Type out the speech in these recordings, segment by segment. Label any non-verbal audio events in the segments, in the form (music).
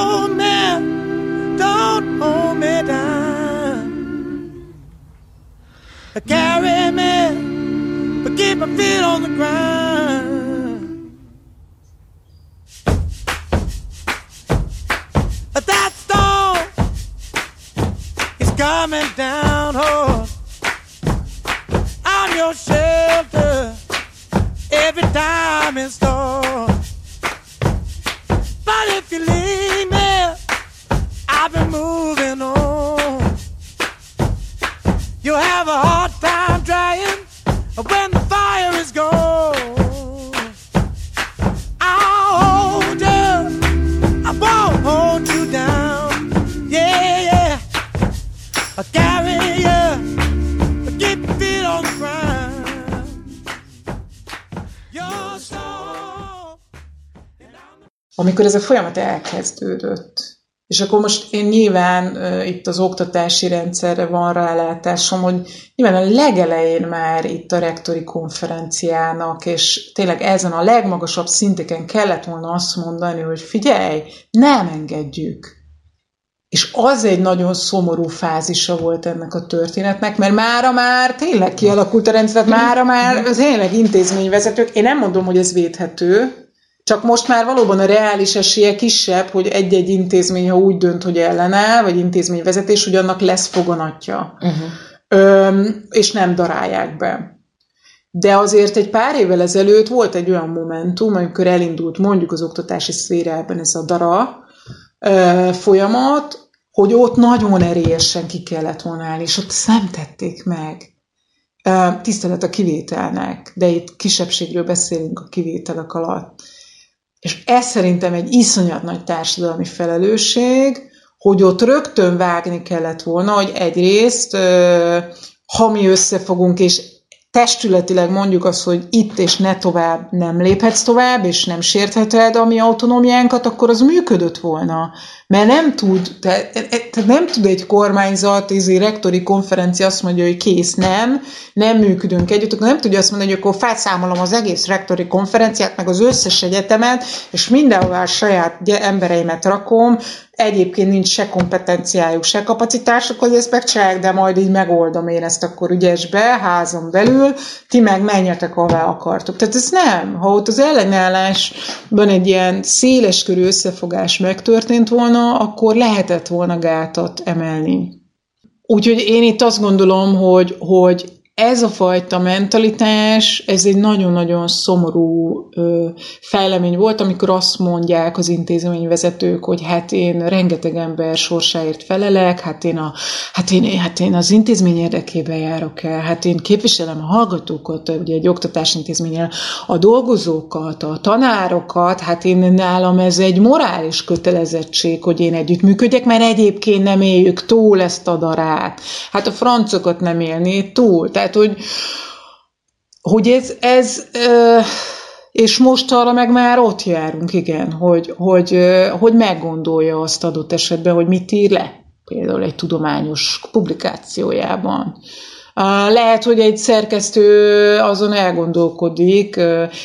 Oh man, don't hold me down. Carry me, but keep my feet on the ground. Ez a folyamat elkezdődött. És akkor most én nyilván uh, itt az oktatási rendszerre van rálátásom, hogy nyilván a legelején már itt a rektori konferenciának, és tényleg ezen a legmagasabb szinteken kellett volna azt mondani, hogy figyelj, nem engedjük. És az egy nagyon szomorú fázisa volt ennek a történetnek, mert mára már tényleg kialakult a rendszer, mára már tényleg intézményvezetők, én nem mondom, hogy ez védhető, csak most már valóban a reális esélye kisebb, hogy egy-egy intézmény, ha úgy dönt, hogy ellenáll, vagy intézményvezetés, hogy annak lesz foganatja. Uh-huh. Öm, és nem darálják be. De azért egy pár évvel ezelőtt volt egy olyan momentum, amikor elindult mondjuk az oktatási szférában ez a dara ö, folyamat, hogy ott nagyon erélyesen ki kellett volna állni, és ott ezt nem tették meg. Tisztelet a kivételnek, de itt kisebbségről beszélünk a kivételek alatt. És ez szerintem egy iszonyat nagy társadalmi felelősség, hogy ott rögtön vágni kellett volna, hogy egyrészt, ha mi összefogunk, és testületileg mondjuk azt, hogy itt és ne tovább nem léphetsz tovább, és nem sértheted a mi autonómiánkat, akkor az működött volna. Mert nem tud, tehát te nem tud egy kormányzat, egy rektori konferencia azt mondja, hogy kész, nem, nem működünk együtt, akkor nem tudja azt mondani, hogy akkor felszámolom az egész rektori konferenciát, meg az összes egyetemet, és mindenhová saját embereimet rakom, egyébként nincs se kompetenciájuk, se kapacitásuk, hogy ezt megcsinálják, de majd így megoldom én ezt akkor ügyesbe, házon belül, ti meg menjetek, ahová akartok. Tehát ez nem. Ha ott az ellenállásban egy ilyen széleskörű összefogás megtörtént volna, akkor lehetett volna gátat emelni. Úgyhogy én itt azt gondolom, hogy, hogy ez a fajta mentalitás, ez egy nagyon-nagyon szomorú ö, fejlemény volt, amikor azt mondják az intézményvezetők, hogy hát én rengeteg ember sorsáért felelek, hát én, a, hát én, hát én az intézmény érdekében járok el, hát én képviselem a hallgatókat, ugye egy oktatásintézményen a dolgozókat, a tanárokat, hát én nálam ez egy morális kötelezettség, hogy én együttműködjek, mert egyébként nem éljük túl ezt a darát. Hát a francokat nem élné túl. Tehát tehát, hogy, hogy ez, ez és most arra meg már ott járunk, igen, hogy, hogy, hogy meggondolja azt adott esetben, hogy mit ír le, például egy tudományos publikációjában. Lehet, hogy egy szerkesztő azon elgondolkodik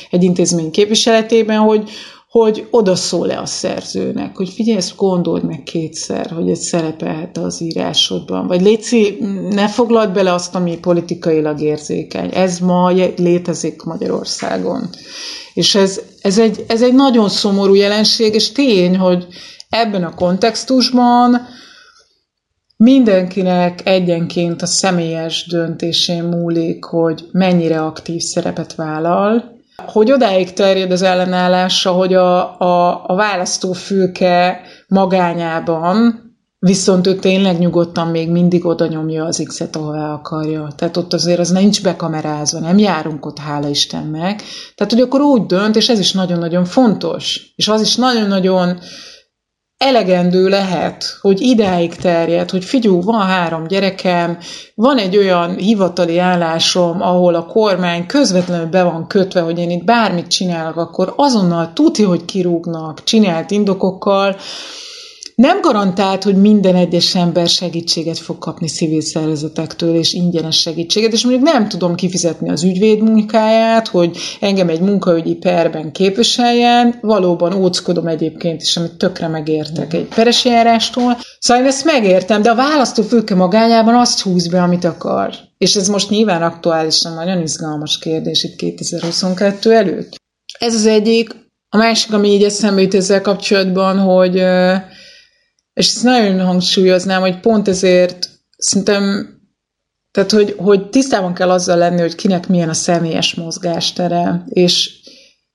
egy intézmény képviseletében, hogy, hogy oda szól-e a szerzőnek, hogy figyelj, ezt gondold meg kétszer, hogy ez szerepelhet az írásodban. Vagy Léci, ne foglald bele azt, ami politikailag érzékeny. Ez ma létezik Magyarországon. És ez, ez, egy, ez egy nagyon szomorú jelenség, és tény, hogy ebben a kontextusban mindenkinek egyenként a személyes döntésén múlik, hogy mennyire aktív szerepet vállal, hogy odáig terjed az ellenállása, hogy a, a, a választófülke magányában viszont ő tényleg nyugodtan még mindig oda nyomja az X-et, ahová akarja. Tehát ott azért az nincs bekamerázva, nem járunk ott, hála Istennek. Tehát, hogy akkor úgy dönt, és ez is nagyon-nagyon fontos. És az is nagyon-nagyon elegendő lehet, hogy idáig terjed, hogy figyú, van három gyerekem, van egy olyan hivatali állásom, ahol a kormány közvetlenül be van kötve, hogy én itt bármit csinálok, akkor azonnal tuti, hogy kirúgnak, csinált indokokkal, nem garantált, hogy minden egyes ember segítséget fog kapni civil szervezetektől, és ingyenes segítséget, és mondjuk nem tudom kifizetni az ügyvéd munkáját, hogy engem egy munkaügyi perben képviseljen, valóban óckodom egyébként is, amit tökre megértek egy peres járástól. Szóval én ezt megértem, de a választófülke magányában azt húz be, amit akar. És ez most nyilván aktuálisan nagyon izgalmas kérdés itt 2022 előtt. Ez az egyik. A másik, ami így eszembe jut ezzel kapcsolatban, hogy és ezt nagyon hangsúlyoznám, hogy pont ezért szerintem, tehát hogy, hogy tisztában kell azzal lenni, hogy kinek milyen a személyes mozgástere, és,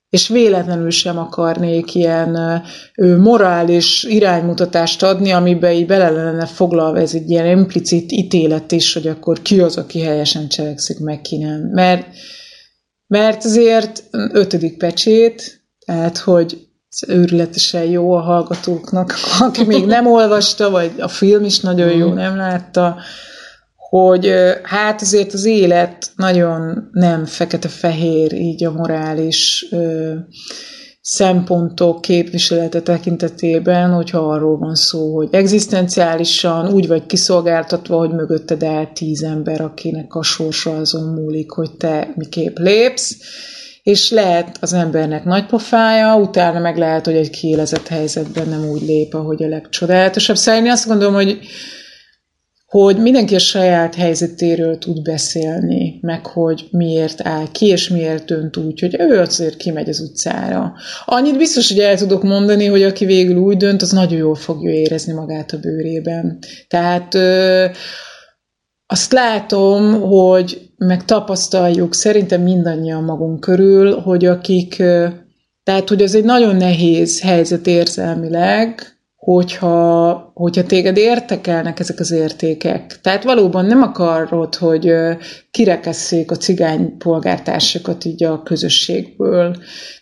és véletlenül sem akarnék ilyen ő, morális iránymutatást adni, amiben így bele lenne foglalva ez egy ilyen implicit ítélet is, hogy akkor ki az, aki helyesen cselekszik, meg ki nem. Mert, mert azért ötödik pecsét, tehát hogy őrületesen jó a hallgatóknak, aki még nem olvasta, vagy a film is nagyon jó, mm. nem látta, hogy hát azért az élet nagyon nem fekete-fehér így a morális ö, szempontok képviselete tekintetében, hogyha arról van szó, hogy egzisztenciálisan úgy vagy kiszolgáltatva, hogy mögötted áll tíz ember, akinek a sorsa azon múlik, hogy te miképp lépsz, és lehet az embernek nagy pofája, utána meg lehet, hogy egy kiélezett helyzetben nem úgy lép, ahogy a legcsodálatosabb. Szóval én azt gondolom, hogy, hogy mindenki a saját helyzetéről tud beszélni, meg hogy miért áll ki, és miért dönt úgy, hogy ő azért kimegy az utcára. Annyit biztos, hogy el tudok mondani, hogy aki végül úgy dönt, az nagyon jól fogja érezni magát a bőrében. Tehát azt látom, hogy meg tapasztaljuk szerintem mindannyian magunk körül, hogy akik, tehát hogy ez egy nagyon nehéz helyzet érzelmileg, hogyha, hogyha téged értekelnek ezek az értékek. Tehát valóban nem akarod, hogy kirekesszék a cigány polgártársakat így a közösségből.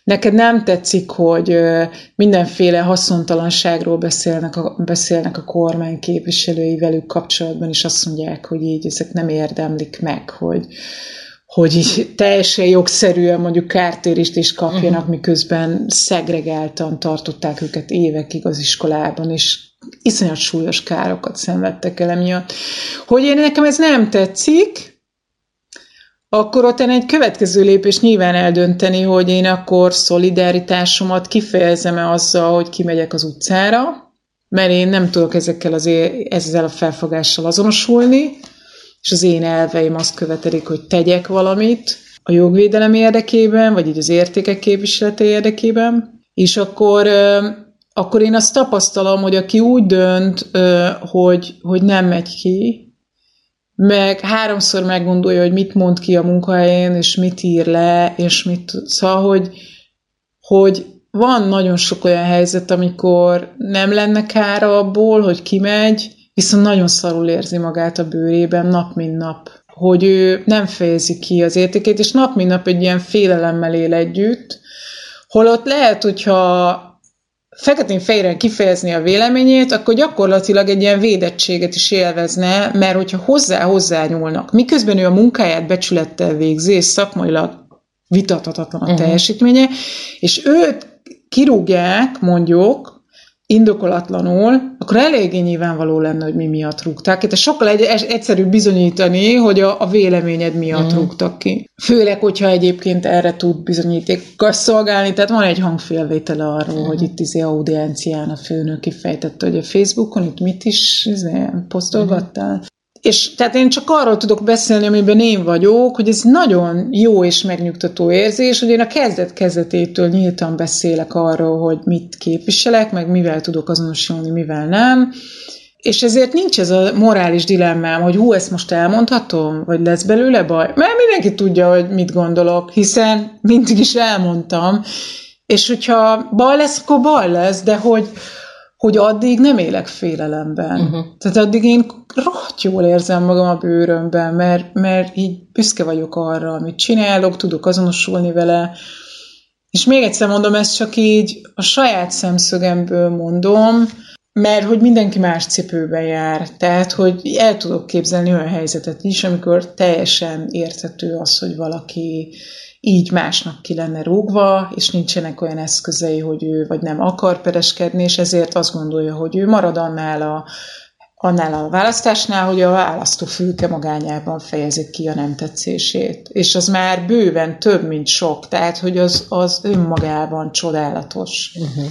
Neked nem tetszik, hogy mindenféle haszontalanságról beszélnek a, beszélnek a kormány képviselői velük kapcsolatban, és azt mondják, hogy így ezek nem érdemlik meg, hogy, hogy így teljesen jogszerűen mondjuk kártérést is kapjanak, uh-huh. miközben szegregáltan tartották őket évekig az iskolában, és iszonyat súlyos károkat szenvedtek el emiatt. Hogy én nekem ez nem tetszik, akkor ott egy következő lépés nyilván eldönteni, hogy én akkor szolidaritásomat kifejezem-e azzal, hogy kimegyek az utcára, mert én nem tudok ezekkel az, ezzel a felfogással azonosulni, és az én elveim azt követelik, hogy tegyek valamit a jogvédelem érdekében, vagy így az értékek képviselete érdekében, és akkor, akkor én azt tapasztalom, hogy aki úgy dönt, hogy, hogy nem megy ki, meg háromszor meggondolja, hogy mit mond ki a munkahelyén, és mit ír le, és mit... Szóval, hogy, hogy van nagyon sok olyan helyzet, amikor nem lenne kára abból, hogy kimegy, viszont nagyon szarul érzi magát a bőrében nap mint nap, hogy ő nem fejezi ki az értékét, és nap mint nap egy ilyen félelemmel él együtt, holott lehet, hogyha feketén fejren kifejezni a véleményét, akkor gyakorlatilag egy ilyen védettséget is élvezne, mert hogyha hozzá nyúlnak, miközben ő a munkáját becsülettel végzi, és szakmailag vitathatatlan a uh-huh. teljesítménye, és őt kirúgják, mondjuk, indokolatlanul, akkor eléggé nyilvánvaló lenne, hogy mi miatt rúgták. Tehát sokkal egy, egyszerűbb bizonyítani, hogy a, a véleményed miatt mm. rúgtak ki. Főleg, hogyha egyébként erre tud bizonyítékkal szolgálni. Tehát van egy hangfélvétele arról, mm. hogy itt izé audiencián a főnök kifejtette, hogy a Facebookon itt mit is izé, posztolgattál. Mm. És tehát én csak arról tudok beszélni, amiben én vagyok, hogy ez nagyon jó és megnyugtató érzés, hogy én a kezdet kezdetétől nyíltan beszélek arról, hogy mit képviselek, meg mivel tudok azonosulni, mivel nem. És ezért nincs ez a morális dilemmám, hogy hú, ezt most elmondhatom, vagy lesz belőle baj. Mert mindenki tudja, hogy mit gondolok, hiszen mindig is elmondtam. És hogyha baj lesz, akkor baj lesz, de hogy, hogy addig nem élek félelemben. Uh-huh. Tehát addig én rohadt jól érzem magam a bőrömben, mert, mert így büszke vagyok arra, amit csinálok, tudok azonosulni vele. És még egyszer mondom, ezt csak így a saját szemszögemből mondom, mert hogy mindenki más cipőben jár. Tehát, hogy el tudok képzelni olyan helyzetet is, amikor teljesen értető az, hogy valaki így másnak ki lenne rúgva, és nincsenek olyan eszközei, hogy ő vagy nem akar pereskedni, és ezért azt gondolja, hogy ő marad annál a, annál a választásnál, hogy a választófülke magányában fejezi ki a nem tetszését. És az már bőven több, mint sok, tehát hogy az, az önmagában csodálatos. Uh-huh.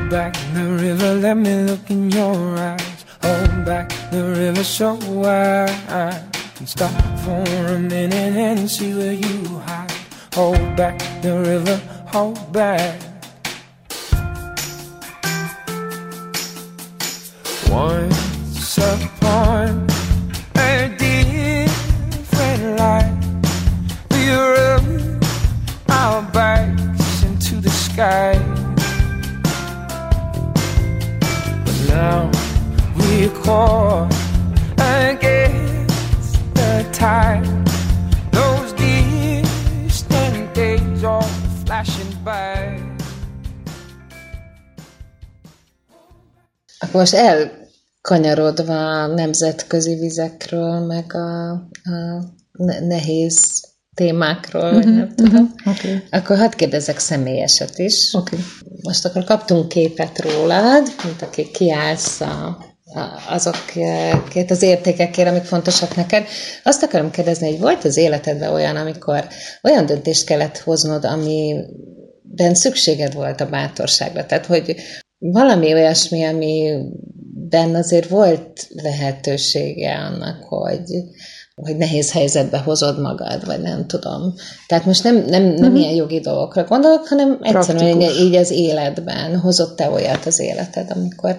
back the river, let me look in your eyes. Hold back the river so I can stop for a minute and see where you hide. Hold back the river, hold back. Once upon we caught against the tide. Those distant days are flashing by. Akkor most elkanyarodva a nemzetközi vizekről, meg a, a nehéz témákról, uh-huh, nem tudom. Uh-huh, okay. Akkor hadd kérdezek személyeset is. Okay. Most akkor kaptunk képet rólad, mint aki kiállsz a, azokért az értékekért, amik fontosak neked. Azt akarom kérdezni, hogy volt az életedben olyan, amikor olyan döntést kellett hoznod, amiben szükséged volt a bátorságra. Tehát, hogy valami olyasmi, amiben azért volt lehetősége annak, hogy hogy nehéz helyzetbe hozod magad, vagy nem tudom. Tehát most nem, nem, nem uh-huh. ilyen jogi dolgokra gondolok, hanem egyszerűen így, így az életben hozott te olyat az életed, amikor,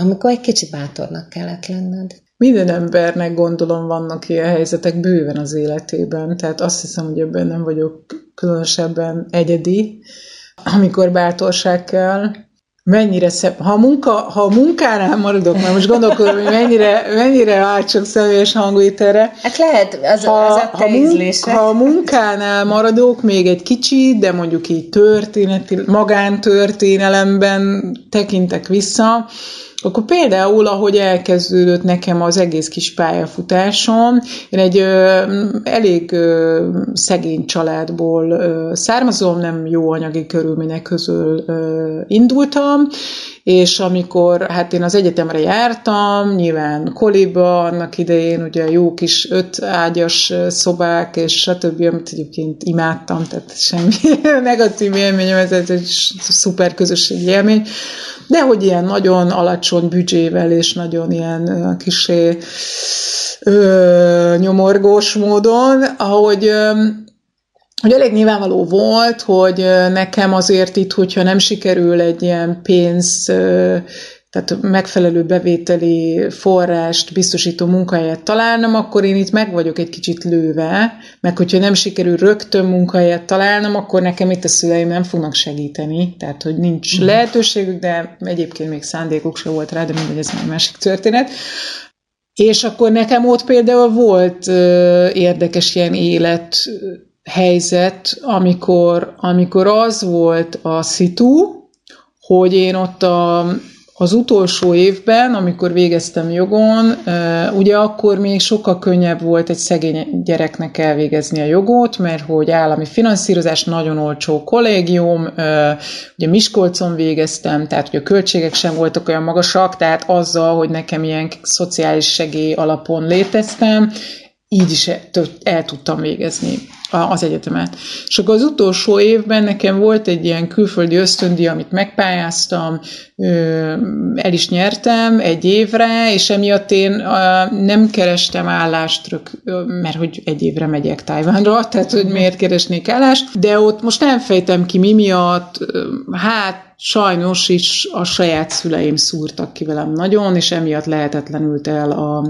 amikor egy kicsit bátornak kellett lenned. Minden embernek gondolom vannak ilyen helyzetek bőven az életében, tehát azt hiszem, hogy ebben nem vagyok különösebben egyedi, amikor bátorság kell, mennyire szebb. Ha a, munka, ha a munkánál maradok, mert most gondolkodom, hogy mennyire, mennyire váltsak személyes hangvételre. Hát lehet, az, ha, az a ha, munk, ha a munkánál maradok még egy kicsit, de mondjuk így történeti, magántörténelemben tekintek vissza, akkor például, ahogy elkezdődött nekem az egész kis pályafutásom, én egy ö, elég ö, szegény családból ö, származom, nem jó anyagi körülmények közül ö, indultam, és amikor hát én az egyetemre jártam, nyilván koliba, annak idején ugye jó kis öt ágyas szobák, és stb., amit egyébként imádtam, tehát semmi (laughs) negatív élményem, ez egy szuper közösségi élmény, de hogy ilyen nagyon alacsony büdzsével és nagyon ilyen kisé ö, nyomorgós módon, ahogy hogy elég nyilvánvaló volt, hogy nekem azért itt, hogyha nem sikerül egy ilyen pénz, tehát megfelelő bevételi forrást biztosító munkahelyet találnom, akkor én itt meg vagyok egy kicsit lőve, meg hogyha nem sikerül rögtön munkahelyet találnom, akkor nekem itt a szüleim nem fognak segíteni, tehát hogy nincs mhm. lehetőségük, de egyébként még szándékuk se volt rá, de mindegy, ez egy másik történet. És akkor nekem ott például volt érdekes ilyen élet helyzet, amikor, amikor az volt a szitu, hogy én ott a, az utolsó évben, amikor végeztem jogon, ugye akkor még sokkal könnyebb volt egy szegény gyereknek elvégezni a jogot, mert hogy állami finanszírozás, nagyon olcsó kollégium, ugye Miskolcon végeztem, tehát hogy a költségek sem voltak olyan magasak, tehát azzal, hogy nekem ilyen szociális segély alapon léteztem, így is el, el tudtam végezni. Az egyetemet. És akkor az utolsó évben nekem volt egy ilyen külföldi ösztöndi, amit megpályáztam, el is nyertem egy évre, és emiatt én nem kerestem állást, mert hogy egy évre megyek Tajvánra, (laughs) tehát hogy miért keresnék állást, de ott most nem fejtem ki mi miatt, hát sajnos is a saját szüleim szúrtak ki velem nagyon, és emiatt lehetetlenült el a,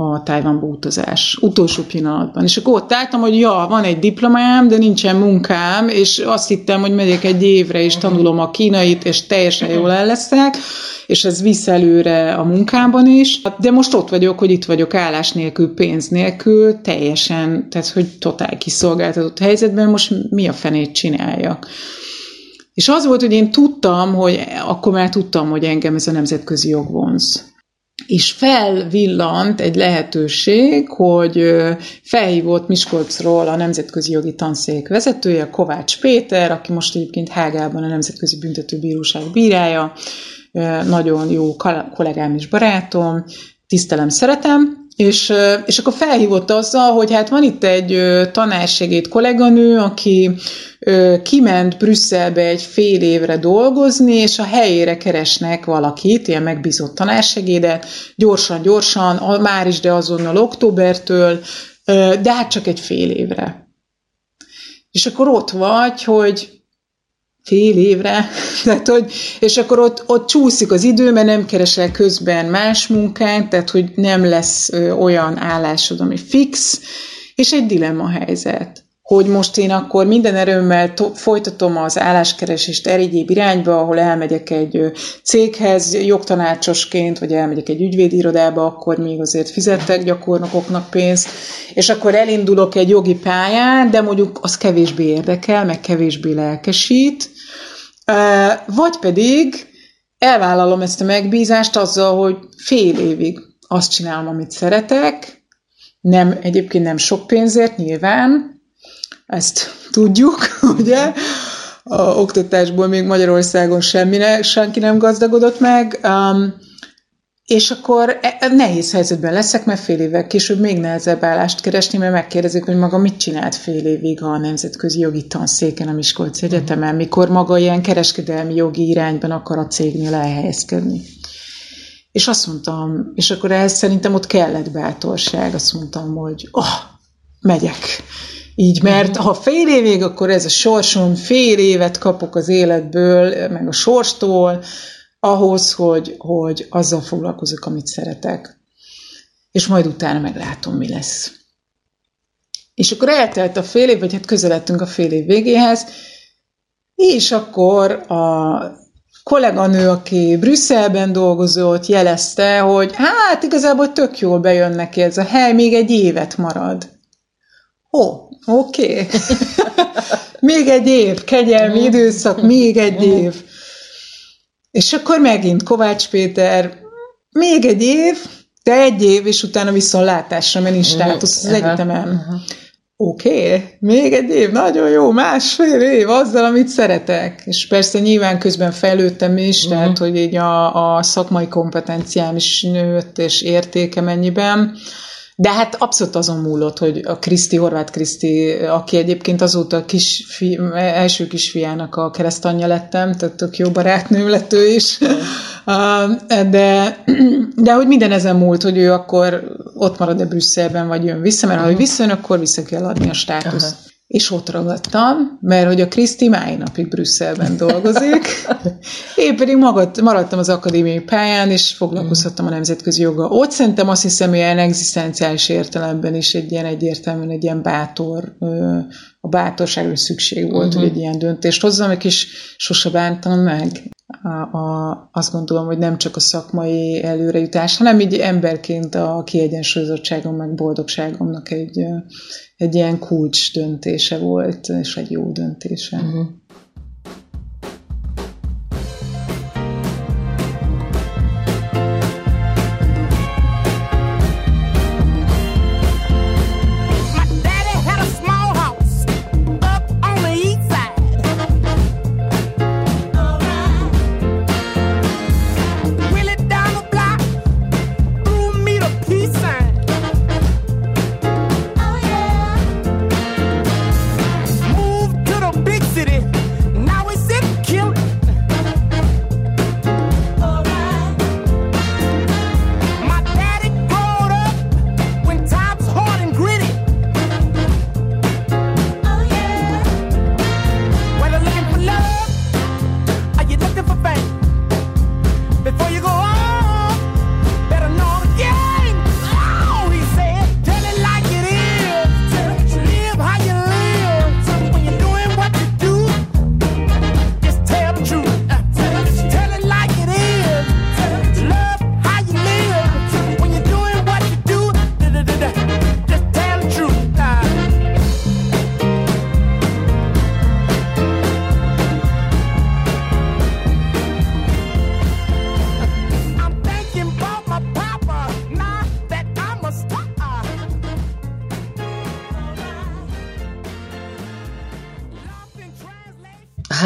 a Tájvánba utazás utolsó pillanatban. És akkor ott álltam, hogy ja, van egy diplomám, de nincsen munkám, és azt hittem, hogy megyek egy évre, és tanulom a kínait, és teljesen jól el leszek, és ez visz előre a munkámban is. De most ott vagyok, hogy itt vagyok állás nélkül, pénz nélkül, teljesen, tehát hogy totál kiszolgáltatott helyzetben, most mi a fenét csináljak. És az volt, hogy én tudtam, hogy akkor már tudtam, hogy engem ez a nemzetközi jog vonz és felvillant egy lehetőség, hogy felhívott Miskolcról a Nemzetközi Jogi Tanszék vezetője, Kovács Péter, aki most egyébként Hágában a Nemzetközi Büntetőbíróság bírája, nagyon jó kollégám és barátom, tisztelem, szeretem, és, és akkor felhívott azzal, hogy hát van itt egy tanársegéd kolléganő, aki kiment Brüsszelbe egy fél évre dolgozni, és a helyére keresnek valakit, ilyen megbízott tanársegédet, gyorsan-gyorsan, már is, de azonnal októbertől, de hát csak egy fél évre. És akkor ott vagy, hogy fél évre, (laughs) tehát, hogy, és akkor ott, ott csúszik az idő, mert nem keresel közben más munkát, tehát hogy nem lesz olyan állásod, ami fix, és egy dilemma helyzet hogy most én akkor minden erőmmel to- folytatom az álláskeresést erigyébb irányba, ahol elmegyek egy céghez jogtanácsosként, vagy elmegyek egy ügyvédirodába, akkor még azért fizettek gyakornokoknak pénzt, és akkor elindulok egy jogi pályán, de mondjuk az kevésbé érdekel, meg kevésbé lelkesít, vagy pedig elvállalom ezt a megbízást azzal, hogy fél évig azt csinálom, amit szeretek, nem, egyébként nem sok pénzért nyilván, ezt tudjuk, (laughs) ugye? A oktatásból még Magyarországon semmi ne, senki nem gazdagodott meg. Um, és akkor e, nehéz helyzetben leszek, mert fél évvel később még nehezebb állást keresni, mert megkérdezik, hogy maga mit csinált fél évig a Nemzetközi Jogi Tanszéken a Miskolci Egyetemen, mikor maga ilyen kereskedelmi jogi irányban akar a cégnél elhelyezkedni. És azt mondtam, és akkor ehhez szerintem ott kellett bátorság, azt mondtam, hogy oh, megyek. Így, mert ha fél évig, akkor ez a sorsom, fél évet kapok az életből, meg a sorstól, ahhoz, hogy, hogy azzal foglalkozok, amit szeretek. És majd utána meglátom, mi lesz. És akkor eltelt a fél év, vagy hát közeledtünk a fél év végéhez, és akkor a kolléganő, aki Brüsszelben dolgozott, jelezte, hogy hát igazából tök jól bejön neki ez a hely, még egy évet marad. Ó, oké. Okay. (laughs) még egy év, kegyelmi mhm. időszak, még egy mhm. év. És akkor megint Kovács Péter, még egy év, de egy év, és utána viszontlátásra menni státusz az egyetemen. Oké, okay, még egy év, nagyon jó, másfél év, azzal, amit szeretek. És persze nyilván közben fejlődtem is, uh-huh. tehát hogy így a, a szakmai kompetenciám is nőtt, és értéke mennyiben. De hát abszolút azon múlott, hogy a Kriszti, Horváth Kriszti, aki egyébként azóta a kisfi, első kisfiának a keresztanyja lettem, tehát tök jó barátnőm lett ő is. (laughs) De, de hogy minden ezen múlt, hogy ő akkor ott marad-e Brüsszelben, vagy jön vissza, mert ha ő visszajön, akkor vissza kell adni a státuszt. Uh-huh és ott ragadtam, mert hogy a Kriszti máj napig Brüsszelben dolgozik. (laughs) Én pedig magad, maradtam az akadémiai pályán, és foglalkozhattam a nemzetközi joga. Ott szerintem azt hiszem, hogy ilyen egzisztenciális értelemben is egy ilyen egyértelműen egy ilyen bátor, a bátorságra szükség volt, uh-huh. hogy egy ilyen döntést hozzam, és sose bántam meg. A, a, azt gondolom, hogy nem csak a szakmai előrejutás, hanem így emberként a kiegyensúlyozottságom, meg boldogságomnak egy, egy ilyen kulcs döntése volt, és egy jó döntése. Uh-huh.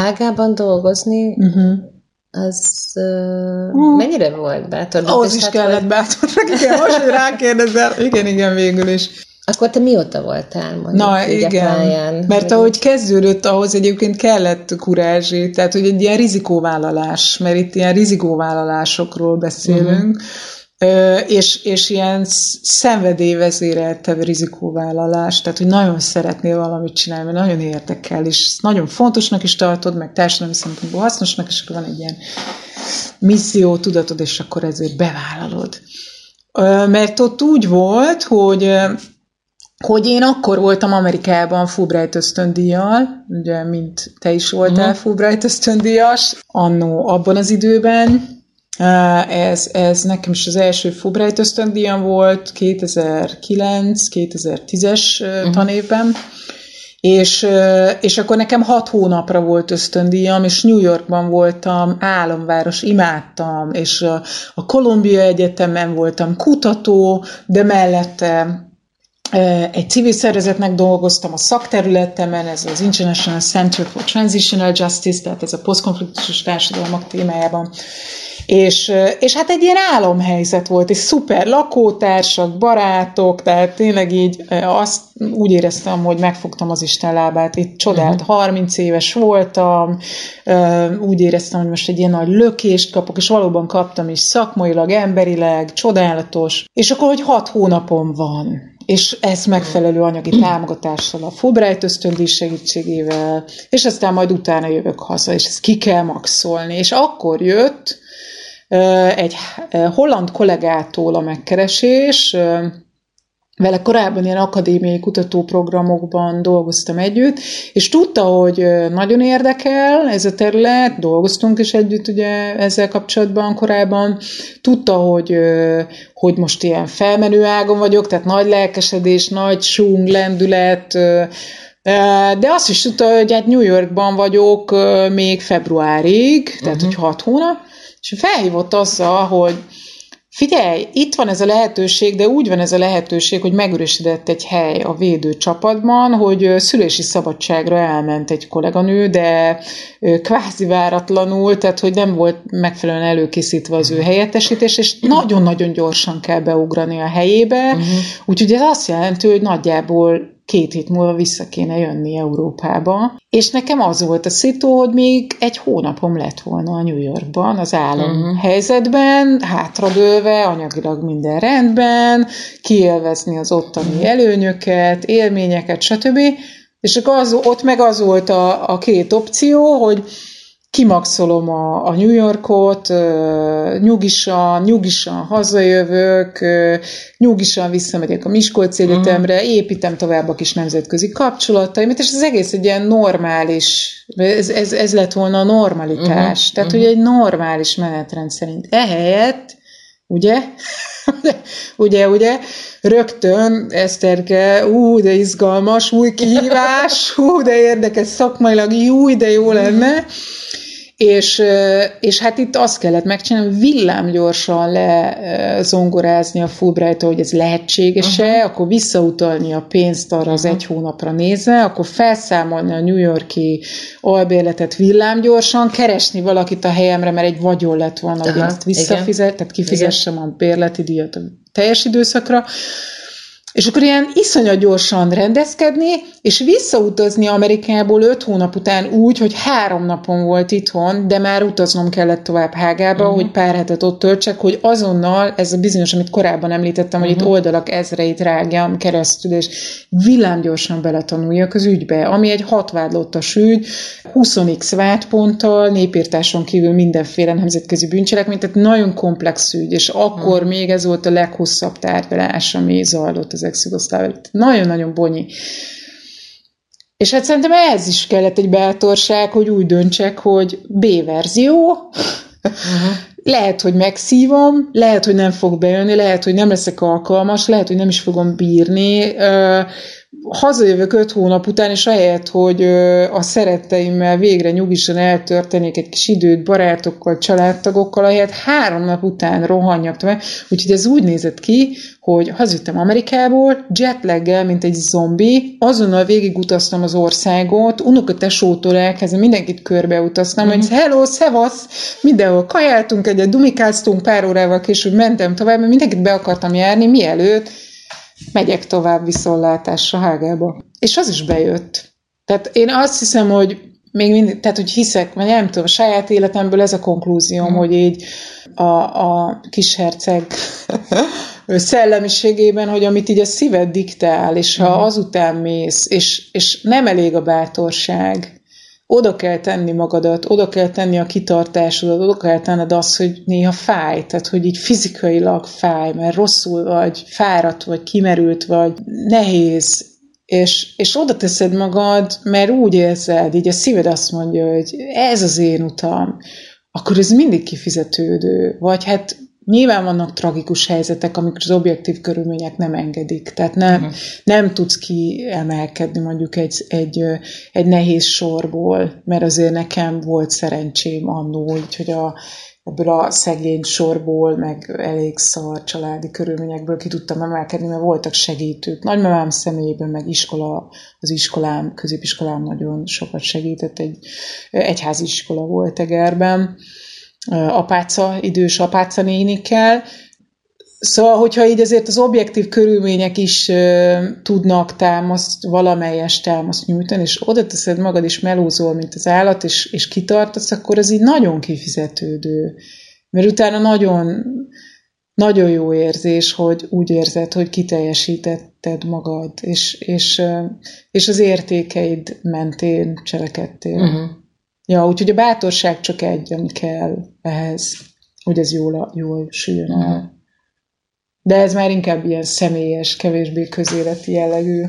Hágában dolgozni, uh-huh. az uh, mennyire volt bátor? Ahhoz is kellett vagy... bátor. Igen, most, hogy rákérdezel. (laughs) Igen, igen, végül is. Akkor te mióta voltál mondjuk Na igen, pályán, mert ahogy kezdődött, ahhoz egyébként kellett kurázsi, tehát hogy egy ilyen rizikóvállalás, mert itt ilyen rizikóvállalásokról beszélünk, uh-huh. És, és ilyen szenvedélyvezérelt rizikóvállalás, tehát hogy nagyon szeretnél valamit csinálni, mert nagyon érdekel, és nagyon fontosnak is tartod, meg társadalmi szempontból hasznosnak, és akkor van egy ilyen misszió, tudatod, és akkor ezért bevállalod. Mert ott úgy volt, hogy hogy én akkor voltam Amerikában Fulbright ösztöndíjjal, ugye, mint te is voltál uh-huh. Fulbright ösztöndíjas, annó abban az időben. Ez, ez nekem is az első Fulbright ösztöndíjam volt 2009-2010-es uh-huh. tanévben. És, és akkor nekem hat hónapra volt ösztöndíjam, és New Yorkban voltam, álomváros, imádtam, és a, a Columbia Egyetemen voltam kutató, de mellette egy civil szervezetnek dolgoztam a szakterületemen, ez az International Center for Transitional Justice, tehát ez a posztkonfliktusos társadalmak témájában. És, és hát egy ilyen álomhelyzet volt, és szuper lakótársak, barátok, tehát tényleg így azt úgy éreztem, hogy megfogtam az Isten lábát, itt csodált, uh-huh. Mhm. 30 éves voltam, úgy éreztem, hogy most egy ilyen nagy lökést kapok, és valóban kaptam is szakmailag, emberileg, csodálatos, és akkor, hogy hat hónapom van, és ez megfelelő anyagi (clears throat) támogatással, a Fulbright ösztöndíj segítségével, és aztán majd utána jövök haza, és ezt ki kell maxolni. És akkor jött egy holland kollégától a megkeresés, vele korábban ilyen akadémiai kutatóprogramokban dolgoztam együtt, és tudta, hogy nagyon érdekel ez a terület, dolgoztunk is együtt ugye ezzel kapcsolatban korábban, tudta, hogy, hogy most ilyen felmenő ágon vagyok, tehát nagy lelkesedés, nagy sung, lendület, de azt is tudta, hogy hát New Yorkban vagyok még februárig, tehát uh-huh. hogy hat hónap, és felhívott azzal, hogy Figyelj, itt van ez a lehetőség, de úgy van ez a lehetőség, hogy megüresedett egy hely a védő csapatban, hogy szülési szabadságra elment egy kolléganő, de kvázi váratlanul, tehát hogy nem volt megfelelően előkészítve az ő helyettesítés, és nagyon-nagyon gyorsan kell beugrani a helyébe, uh-huh. úgyhogy ez azt jelenti, hogy nagyjából két hét múlva vissza kéne jönni Európába. És nekem az volt a szitu, hogy még egy hónapom lett volna a New Yorkban, az állam uh-huh. helyzetben, hátradőlve, anyagilag minden rendben, kielvezni az ottani előnyöket, élményeket, stb. És akkor az, ott meg az volt a, a két opció, hogy kimaxolom a, a New Yorkot, nyugisan, nyugisan hazajövök, nyugisan visszamegyek a Miskolci mhm. Egyetemre, építem tovább a kis nemzetközi kapcsolataimat, és az egész egy ilyen normális, ez, ez, ez lett volna a normalitás. Uh-huh. Tehát, uh-huh. hogy egy normális menetrend szerint. Ehelyett, ugye, (laughs) ugye, ugye, rögtön Eszterke, ú, de izgalmas, új kihívás, (laughs) hú, de érdekes szakmailag, új, de jó lenne, uh-huh és, és hát itt azt kellett megcsinálni, villámgyorsan lezongorázni a fulbright hogy ez lehetséges-e, uh-huh. akkor visszautalni a pénzt arra az uh-huh. egy hónapra nézve, akkor felszámolni a New Yorki albérletet villámgyorsan, keresni valakit a helyemre, mert egy vagyon lett volna, hogy ezt visszafizet, tehát kifizessem Igen. a bérleti díjat a teljes időszakra, és akkor ilyen iszonyat gyorsan rendezkedni, és visszautazni Amerikából öt hónap után úgy, hogy három napon volt itthon, de már utaznom kellett tovább Hágába, uh-huh. hogy pár hetet ott töltsek, hogy azonnal, ez a bizonyos, amit korábban említettem, uh-huh. hogy itt mhm. oldalak ezreit rágjam keresztül, és villámgyorsan beletanuljak az ügybe, ami egy hatvádlottas ügy, 20x vádponttal, népírtáson kívül mindenféle nemzetközi bűncselekmény, tehát nagyon komplex ügy, és akkor uh-huh. még ez volt a leghosszabb tárgyalás, ami zajlott az ex Nagyon-nagyon bonyi. És hát szerintem ez is kellett egy bátorság, hogy úgy döntsek, hogy B-verzió, uh-huh. lehet, hogy megszívom, lehet, hogy nem fog bejönni, lehet, hogy nem leszek alkalmas, lehet, hogy nem is fogom bírni, hazajövök öt hónap után, és ahelyett, hogy a szeretteimmel végre nyugisan eltörtenék egy kis időt barátokkal, családtagokkal, ahelyett három nap után rohanjak tovább. Úgyhogy ez úgy nézett ki, hogy hazajöttem Amerikából, jetlaggel, mint egy zombi, azonnal végigutaztam az országot, unokatesótól elkezdve mindenkit körbeutaztam, mm-hmm. hogy hello, szevasz, mindenhol kajáltunk egyet, dumikáztunk, pár órával később mentem tovább, mert mindenkit be akartam járni, mielőtt megyek tovább viszontlátásra Hágába. És az is bejött. Tehát én azt hiszem, hogy még mindig, tehát hogy hiszek, vagy nem tudom, a saját életemből ez a konklúzióm, mm. hogy így a, a kis herceg (laughs) szellemiségében, hogy amit így a szíved diktál, és ha mm. azután mész, és, és nem elég a bátorság, oda kell tenni magadat, oda kell tenni a kitartásodat, oda kell tenned azt, hogy néha fáj, tehát hogy így fizikailag fáj, mert rosszul vagy, fáradt vagy, kimerült vagy, nehéz, és, és oda teszed magad, mert úgy érzed, így a szíved azt mondja, hogy ez az én utam, akkor ez mindig kifizetődő. Vagy hát Nyilván vannak tragikus helyzetek, amikor az objektív körülmények nem engedik, tehát nem, uh-huh. nem tudsz kiemelkedni mondjuk egy, egy, egy nehéz sorból, mert azért nekem volt szerencsém annó, hogy a, ebből a szegény sorból, meg elég szar családi körülményekből ki tudtam emelkedni, mert voltak segítők. Nagymamám személyében, meg iskola, az iskolám, középiskolám nagyon sokat segített, egy egyházi iskola volt Egerben, apáca, idős apáca nénikkel. Szóval, hogyha így azért az objektív körülmények is uh, tudnak támaszt, valamelyes támaszt nyújtani, és oda teszed magad, és melózol, mint az állat, és, és kitartasz, akkor ez így nagyon kifizetődő. Mert utána nagyon, nagyon jó érzés, hogy úgy érzed, hogy kiteljesítetted magad, és, és, és az értékeid mentén cselekedtél. Uh-huh. Ja, úgyhogy a bátorság csak egy, ami kell ehhez, hogy ez jól, jól süljön el. De ez már inkább ilyen személyes, kevésbé közéleti jellegű.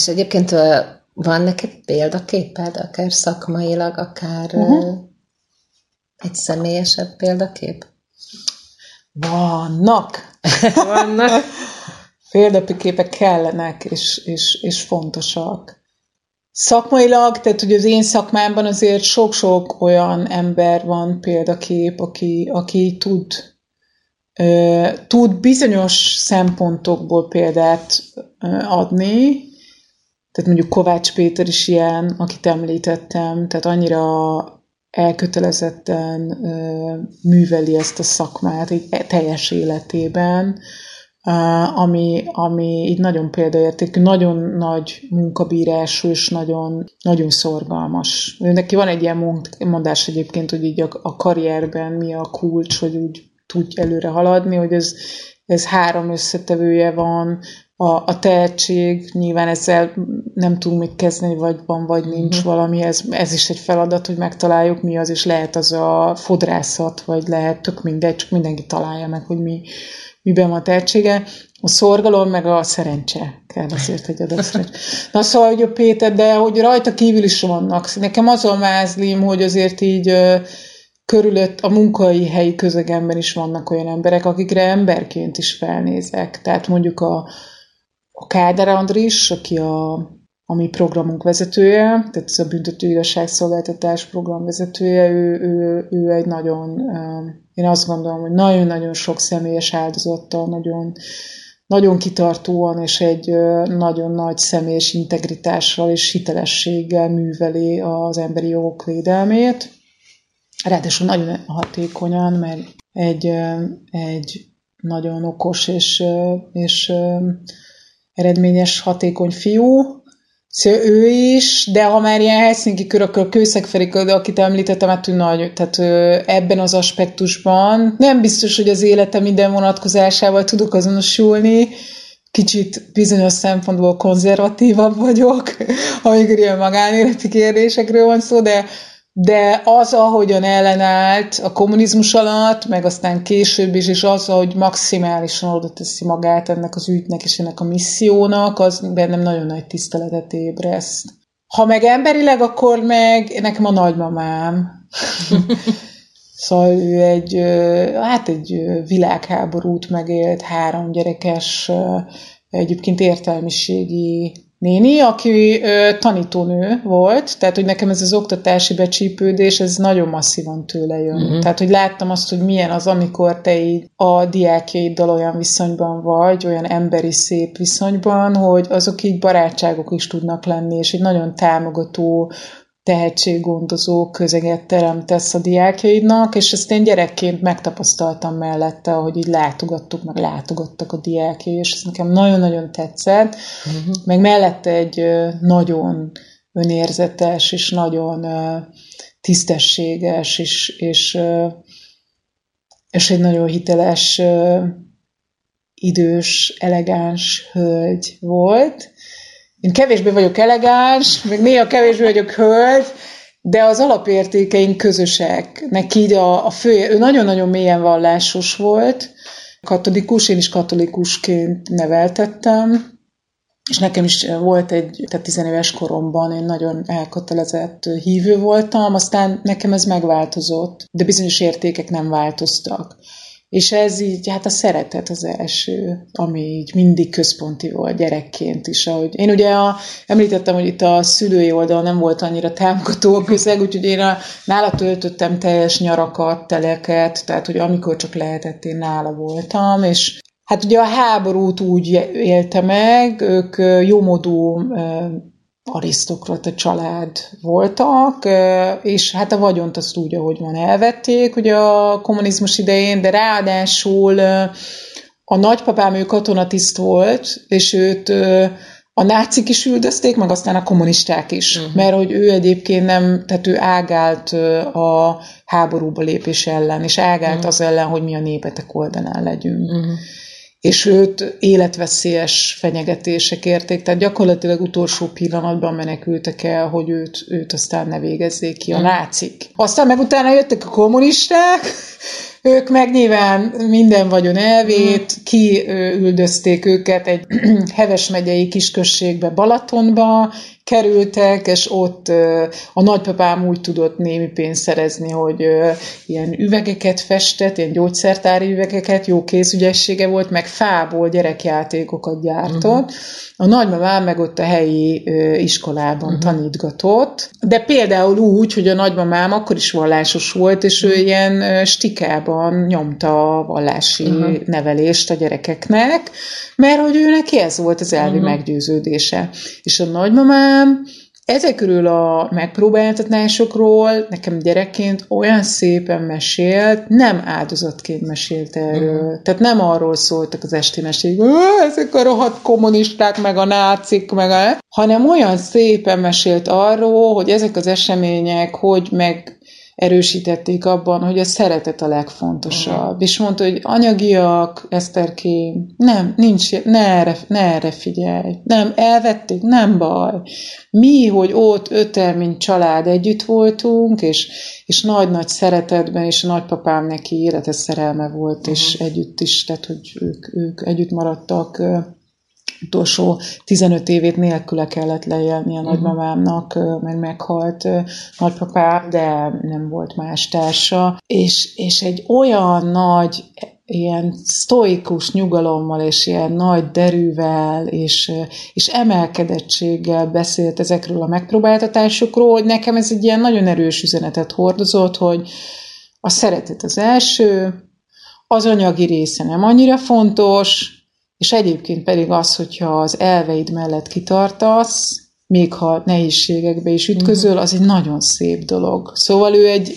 És egyébként van neked példaképed, akár szakmailag, akár uh-huh. egy személyesebb példakép? Vannak. Vannak. (laughs) Példaképek kellenek, és, és, és fontosak. Szakmailag, tehát hogy az én szakmámban azért sok-sok olyan ember van példakép, aki, aki tud, tud bizonyos szempontokból példát adni, tehát mondjuk Kovács Péter is ilyen, akit említettem, tehát annyira elkötelezetten műveli ezt a szakmát így teljes életében, ami, ami így nagyon példaértékű, nagyon nagy munkabírású és nagyon, nagyon szorgalmas. Neki van egy ilyen mondás egyébként, hogy így a, a karrierben mi a kulcs, hogy úgy tudj előre haladni, hogy ez, ez három összetevője van, a, a tehetség, nyilván ezzel nem tudunk mit kezdeni, vagy van, vagy nincs mm. valami, ez, ez is egy feladat, hogy megtaláljuk mi az, és lehet az a fodrászat, vagy lehet tök mindegy, csak mindenki találja meg, hogy mi, miben van a tehetsége. A szorgalom, meg a szerencse kell azért egy adat Na szóval, hogy a Péter, de hogy rajta kívül is vannak. Nekem az a mázlim, hogy azért így körülött a munkai helyi közegemben is vannak olyan emberek, akikre emberként is felnézek. Tehát mondjuk a, a Kádár Andris, aki a, a mi programunk vezetője, tehát ez a büntető igazságszolgáltatás program vezetője, ő, ő, ő egy nagyon, én azt gondolom, hogy nagyon-nagyon sok személyes áldozattal, nagyon, nagyon kitartóan és egy nagyon nagy személyes integritással és hitelességgel műveli az emberi jogok védelmét. Ráadásul nagyon hatékonyan, mert egy, egy nagyon okos és, és eredményes, hatékony fiú, Szóval ő is, de ha már ilyen Helsinki kör, akkor Kőszeg de akit említettem, hát ő nagy, tehát ebben az aspektusban nem biztos, hogy az élete minden vonatkozásával tudok azonosulni, kicsit bizonyos szempontból konzervatívabb vagyok, (laughs) amikor ilyen magánéleti kérdésekről van szó, de de az, ahogyan ellenállt a kommunizmus alatt, meg aztán később is, és az, hogy maximálisan oda teszi magát ennek az ügynek és ennek a missziónak, az bennem nagyon nagy tiszteletet ébreszt. Ha meg emberileg, akkor meg nekem a nagymamám. (laughs) szóval ő egy, hát egy világháborút megélt, három gyerekes, egyébként értelmiségi néni, aki ö, tanítónő volt, tehát hogy nekem ez az oktatási becsípődés, ez nagyon masszívan tőle jön. Uh-huh. Tehát, hogy láttam azt, hogy milyen az, amikor te így a diákjaiddal olyan viszonyban vagy, olyan emberi szép viszonyban, hogy azok így barátságok is tudnak lenni, és egy nagyon támogató, tehetséggondozó közeget teremtesz a diákjaidnak, és ezt én gyerekként megtapasztaltam mellette, ahogy így látogattuk, meg látogattak a diákjai, és ez nekem nagyon-nagyon tetszett, uh-huh. meg mellette egy nagyon önérzetes, és nagyon tisztességes, és, és, és egy nagyon hiteles, idős, elegáns hölgy volt, én kevésbé vagyok elegáns, meg néha kevésbé vagyok hölgy, de az alapértékeink közösek. Neki a, a fő, ő nagyon-nagyon mélyen vallásos volt, katolikus, én is katolikusként neveltettem, és nekem is volt egy, tehát tizenéves koromban én nagyon elkötelezett hívő voltam, aztán nekem ez megváltozott, de bizonyos értékek nem változtak. És ez így, hát a szeretet az első, ami így mindig központi volt gyerekként is. Ahogy én ugye a, említettem, hogy itt a szülői oldal nem volt annyira támogató a közeg, úgyhogy én a, nála töltöttem teljes nyarakat, teleket, tehát hogy amikor csak lehetett, én nála voltam, és Hát ugye a háborút úgy élte meg, ők jómodú arisztokrata család voltak, és hát a vagyont azt úgy, ahogy van, elvették ugye a kommunizmus idején, de ráadásul a nagypapám ő katonatiszt volt, és őt a nácik is üldözték, meg aztán a kommunisták is, uh-huh. mert hogy ő egyébként nem, tehát ő ágált a háborúba lépés ellen, és ágált uh-huh. az ellen, hogy mi a népetek oldalán legyünk. Uh-huh és őt életveszélyes fenyegetések érték, tehát gyakorlatilag utolsó pillanatban menekültek el, hogy őt, őt aztán ne végezzék ki a mm. nácik. Aztán meg utána jöttek a kommunisták, ők meg nyilván minden vagyon elvét, mm. kiüldözték őket egy (clears throat) Heves megyei kisközségbe, Balatonba, kerültek, és ott a nagypapám úgy tudott némi pénzt szerezni, hogy ilyen üvegeket festett, ilyen gyógyszertári üvegeket, jó kézügyessége volt, meg fából gyerekjátékokat gyártott. Uh-huh. A nagymamám meg ott a helyi iskolában uh-huh. tanítgatott, de például úgy, hogy a nagymamám akkor is vallásos volt, és ő uh-huh. ilyen stikában nyomta a vallási uh-huh. nevelést a gyerekeknek, mert hogy ő neki ez volt az elvi uh-huh. meggyőződése. És a nagymamám hanem ezek körül a megpróbáltatásokról nekem gyerekként olyan szépen mesélt, nem áldozatként mesélt erről. Mm. Tehát nem arról szóltak az esti mesék, ezek a rohadt kommunisták, meg a nácik, meg a... hanem olyan szépen mesélt arról, hogy ezek az események, hogy meg erősítették abban, hogy a szeretet a legfontosabb. Uh-huh. És mondta, hogy anyagiak, Eszterkém, nem, nincs, ne erre, ne erre figyelj. Nem, elvették, nem baj. Mi, hogy ott öten, mint család együtt voltunk, és, és nagy-nagy szeretetben, és a nagypapám neki életes szerelme volt, uh-huh. és együtt is, tehát, hogy ők, ők együtt maradtak utolsó 15 évét nélküle kellett lejelni a mhm. nagymamámnak, mert meghalt nagypapám, de nem volt más társa. És, és egy olyan nagy ilyen sztoikus nyugalommal és ilyen nagy derűvel és, és emelkedettséggel beszélt ezekről a megpróbáltatásokról, hogy nekem ez egy ilyen nagyon erős üzenetet hordozott, hogy a szeretet az első, az anyagi része nem annyira fontos, és egyébként pedig az, hogyha az elveid mellett kitartasz, még ha nehézségekbe is ütközöl, az egy nagyon szép dolog. Szóval ő egy,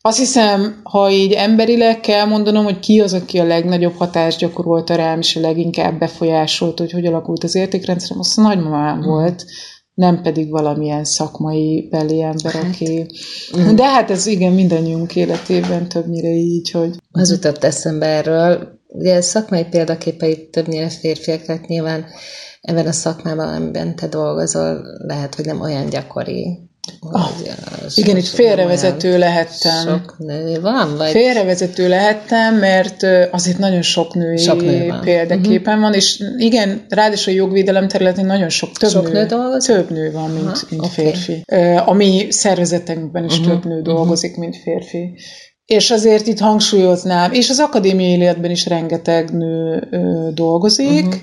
azt hiszem, ha így emberileg kell mondanom, hogy ki az, aki a legnagyobb hatást gyakorolta rám, és a leginkább befolyásolt, hogy hogy alakult az értékrendszerem, az nagymamám mm. volt, nem pedig valamilyen szakmai beli ember, hát. aki... Mm. De hát ez igen, mindannyiunk életében többnyire így, hogy... Az jutott eszembe erről, ugye szakmai példaképei többnyire férfiak, tehát nyilván ebben a szakmában, amiben te dolgozol, lehet, hogy nem olyan gyakori. Ah, igen, itt félrevezető lehettem. Sok nő van? Vagy? Félrevezető lehettem, mert azért nagyon sok női sok nő van. példaképen uh-huh. van, és igen, ráadásul a jogvédelem területén nagyon sok, több sok nő, nő dolgozik? Több nő van, mint, Aha, mint okay. férfi. A mi szervezetünkben is uh-huh. több nő dolgozik, uh-huh. mint férfi. És azért itt hangsúlyoznám, és az akadémiai életben is rengeteg nő ö, dolgozik. Uh-huh.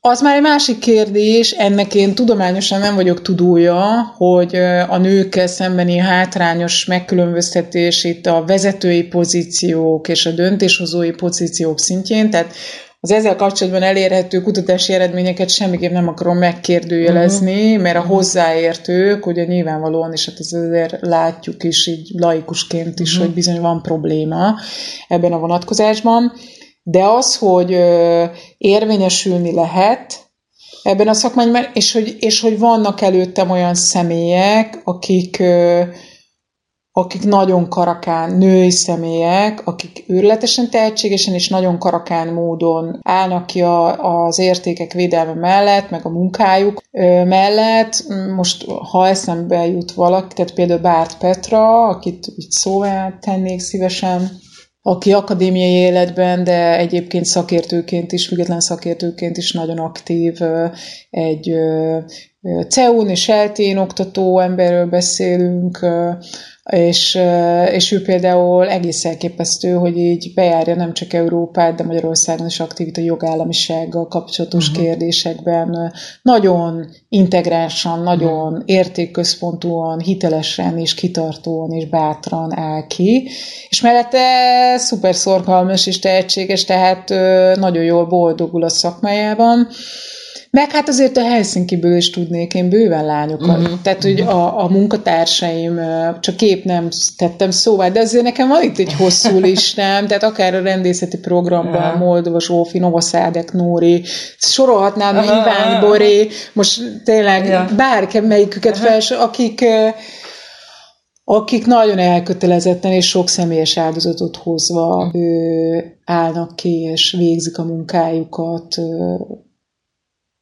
Az már egy másik kérdés, ennek én tudományosan nem vagyok tudója, hogy a nőkkel szembeni hátrányos megkülönböztetés itt a vezetői pozíciók és a döntéshozói pozíciók szintjén, tehát az ezzel kapcsolatban elérhető kutatási eredményeket semmiképp nem akarom megkérdőjelezni, uh-huh. mert a hozzáértők, ugye nyilvánvalóan, és hát azért látjuk is így laikusként is, uh-huh. hogy bizony van probléma ebben a vonatkozásban, de az, hogy ö, érvényesülni lehet ebben a szakmányban, és hogy, és hogy vannak előttem olyan személyek, akik akik nagyon karakán női személyek, akik őrletesen tehetségesen és nagyon karakán módon állnak ki a, az értékek védelme mellett, meg a munkájuk mellett. Most, ha eszembe jut valaki, tehát például Bárt Petra, akit itt szóvá tennék szívesen, aki akadémiai életben, de egyébként szakértőként is, független szakértőként is nagyon aktív, egy CEUN és eltén oktató emberről beszélünk, és, és ő például egész elképesztő, hogy így bejárja nem csak Európát, de Magyarországon is aktív a jogállamisággal kapcsolatos uh-huh. kérdésekben. Nagyon integránsan, nagyon uh-huh. értékközpontúan, hitelesen és kitartóan és bátran áll ki. És mellette szuper szorgalmas és tehetséges, tehát nagyon jól boldogul a szakmájában. Meg hát azért a Helsinki-ből is tudnék én bőven lányokat. Uh-huh. Tehát, hogy a, a munkatársaim, csak kép nem tettem szóval, de azért nekem van itt egy hosszú listám, tehát akár a rendészeti programban, uh-huh. Moldova, Zsófi, Novaszádek, Nóri, sorolhatnám uh-huh. Iván, Boré, most tényleg yeah. bárki melyiküket uh-huh. felső, akik akik nagyon elkötelezetten és sok személyes áldozatot hozva ő, állnak ki, és végzik a munkájukat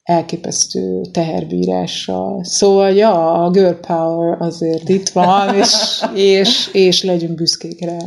elképesztő teherbírással. Szóval, ja, a girl power azért itt van, és, és, és legyünk büszkék rá.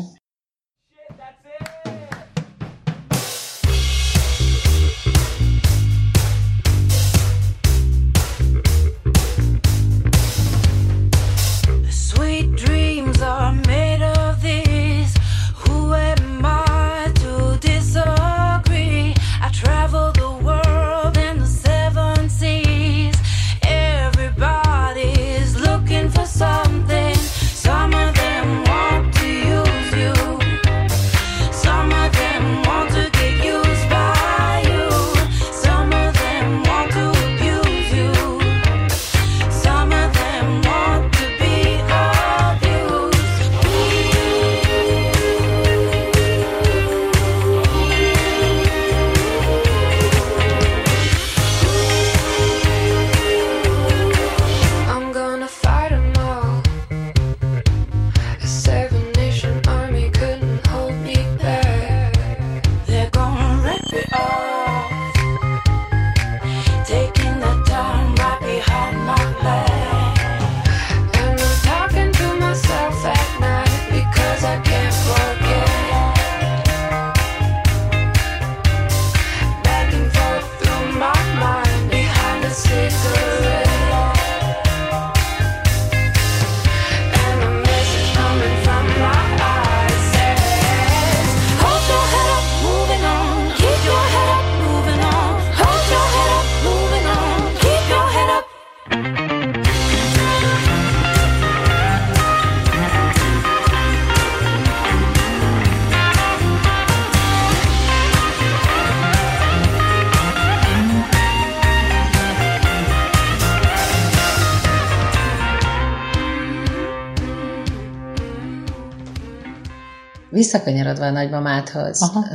Visszakanyarodva a nagymamádhoz, Aha.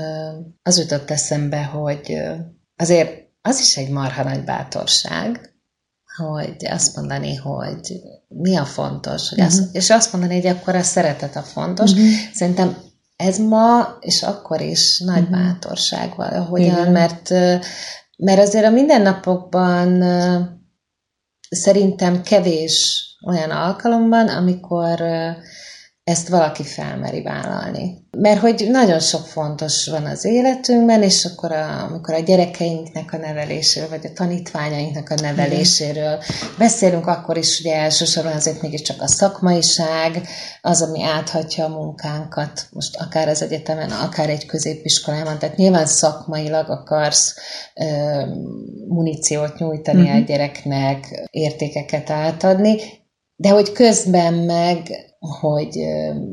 az jutott eszembe, hogy azért az is egy marha nagy bátorság, hogy azt mondani, hogy mi a fontos, hogy uh-huh. azt, és azt mondani, hogy akkor a szeretet a fontos. Uh-huh. Szerintem ez ma és akkor is nagy uh-huh. bátorság valahogyan, mert, mert azért a mindennapokban szerintem kevés olyan alkalomban, amikor ezt valaki felmeri vállalni. Mert hogy nagyon sok fontos van az életünkben, és akkor a, amikor a gyerekeinknek a neveléséről, vagy a tanítványainknak a neveléséről beszélünk, akkor is ugye elsősorban azért mégiscsak a szakmaiság, az, ami áthatja a munkánkat, most akár az egyetemen, akár egy középiskolában, tehát nyilván szakmailag akarsz ö, muníciót nyújtani uh-huh. a gyereknek, értékeket átadni, de hogy közben meg hogy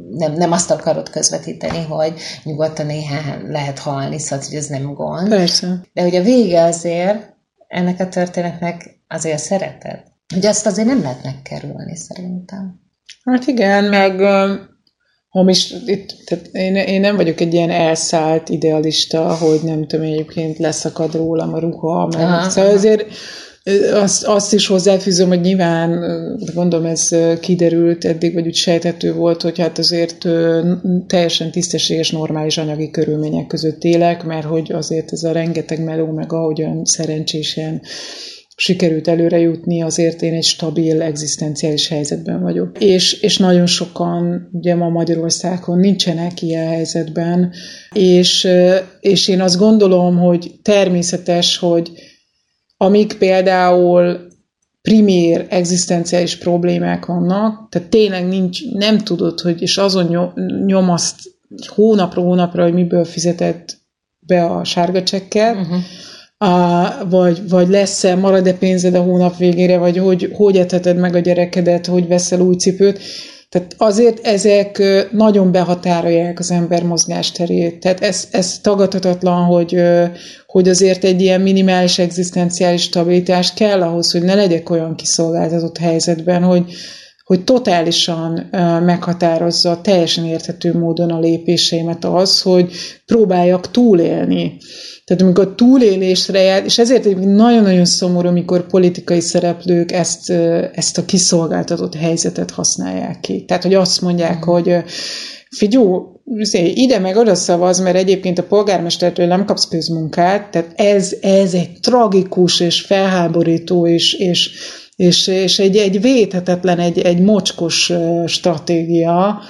nem, nem azt akarod közvetíteni, hogy nyugodtan néhány lehet halni, szóval hogy ez nem gond. Persze. De hogy a vége azért ennek a történetnek azért szereted. Hogy azt azért nem lehet megkerülni szerintem. Hát igen, meg ha is, itt, tehát én, én nem vagyok egy ilyen elszállt idealista, hogy nem tudom, egyébként leszakad rólam a ruha, mert Aha. szóval azért azt, azt is hozzáfűzöm, hogy nyilván, gondolom ez kiderült eddig, vagy úgy sejtető volt, hogy hát azért teljesen tisztességes, normális anyagi körülmények között élek, mert hogy azért ez a rengeteg meló, meg ahogyan szerencsésen sikerült előre jutni, azért én egy stabil, egzisztenciális helyzetben vagyok. És, és nagyon sokan ugye ma Magyarországon nincsenek ilyen helyzetben, és, és én azt gondolom, hogy természetes, hogy amik például primér egzisztenciális problémák vannak, tehát tényleg nincs, nem tudod, hogy, és azon nyom azt hónapra hónapra, hogy miből fizetett be a sárga csekket, uh-huh. a, vagy, vagy lesz-e, marad-e pénzed a hónap végére, vagy hogy, hogy eteted meg a gyerekedet, hogy veszel új cipőt. Tehát azért ezek nagyon behatárolják az ember mozgásterét. Tehát ez, ez tagadhatatlan, hogy, hogy azért egy ilyen minimális egzisztenciális stabilitás kell ahhoz, hogy ne legyek olyan kiszolgáltatott helyzetben, hogy, hogy totálisan meghatározza teljesen érthető módon a lépéseimet az, hogy próbáljak túlélni. Tehát amikor túlélésre jár, és ezért nagyon-nagyon szomorú, amikor politikai szereplők ezt, ezt a kiszolgáltatott helyzetet használják ki. Tehát, hogy azt mondják, mm. hogy figyú, ide meg oda szavaz, mert egyébként a polgármestertől nem kapsz közmunkát, tehát ez, ez egy tragikus és felháborító és, és, és, és egy, egy védhetetlen, egy, egy mocskos stratégia,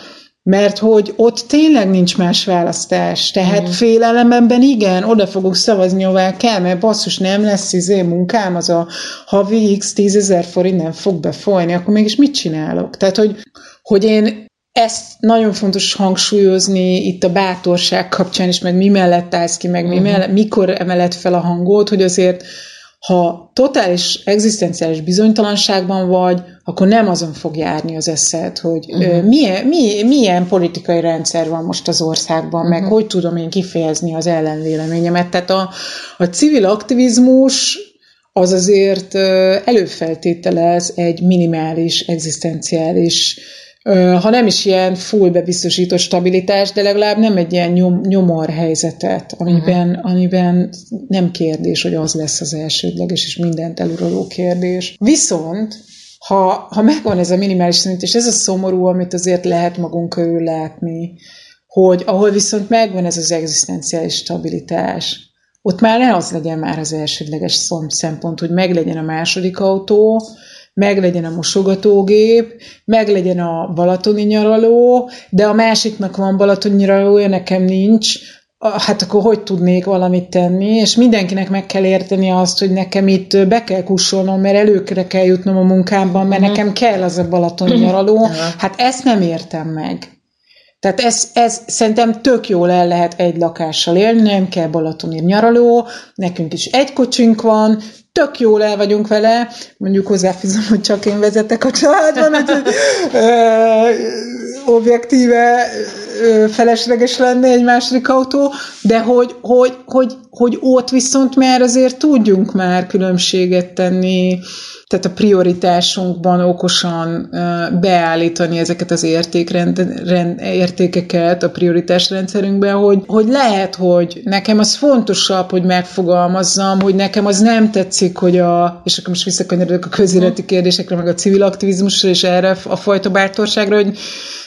mert hogy ott tényleg nincs más választás. Tehát mm. félelemben igen, oda fogok szavazni, ahová kell, mert basszus nem lesz izé munkám, az a havi x 10 ezer forint nem fog befolyni, akkor mégis mit csinálok? Tehát, hogy, hogy én ezt nagyon fontos hangsúlyozni itt a bátorság kapcsán is, meg mi mellett állsz ki, meg mi uh-huh. mellett, mikor emeled fel a hangot, hogy azért ha totális egzisztenciális bizonytalanságban vagy, akkor nem azon fog járni az eszed, hogy uh-huh. milyen, milyen, milyen politikai rendszer van most az országban, uh-huh. meg hogy tudom én kifejezni az ellenvéleményemet. Tehát a, a civil aktivizmus az azért előfeltételez egy minimális egzisztenciális ha nem is ilyen full bebiztosított stabilitás, de legalább nem egy ilyen nyom, nyomor helyzetet, amiben, uh-huh. amiben nem kérdés, hogy az lesz az elsődleges és mindent eluraló kérdés. Viszont ha, ha megvan ez a minimális szint, és ez a szomorú, amit azért lehet magunk körül látni, hogy ahol viszont megvan ez az egzisztenciális stabilitás, ott már ne az legyen már az elsődleges szempont, hogy meglegyen a második autó, meglegyen a mosogatógép, meglegyen a balatoni nyaraló, de a másiknak van balatoni nyaralója, nekem nincs, hát akkor hogy tudnék valamit tenni, és mindenkinek meg kell érteni azt, hogy nekem itt be kell kussolnom, mert előkre kell jutnom a munkámban, mert uh-huh. nekem kell az a balatoni nyaraló. Uh-huh. Hát ezt nem értem meg. Tehát ez, ez szerintem tök jól el lehet egy lakással élni, nem kell balatoni nyaraló, nekünk is egy kocsink van, tök jól el vagyunk vele, mondjuk hozzáfizom, hogy csak én vezetek a családban, hogy objektíve ö, felesleges lenne egy második autó, de hogy, hogy, hogy hogy ott viszont már azért tudjunk már különbséget tenni tehát a prioritásunkban okosan beállítani ezeket az értékrend, rend, értékeket a prioritásrendszerünkben, hogy, hogy lehet, hogy nekem az fontosabb, hogy megfogalmazzam, hogy nekem az nem tetszik, hogy a, és akkor most visszakanyarodok a közéleti kérdésekre, meg a civil aktivizmusra, és erre a fajta bátorságra, hogy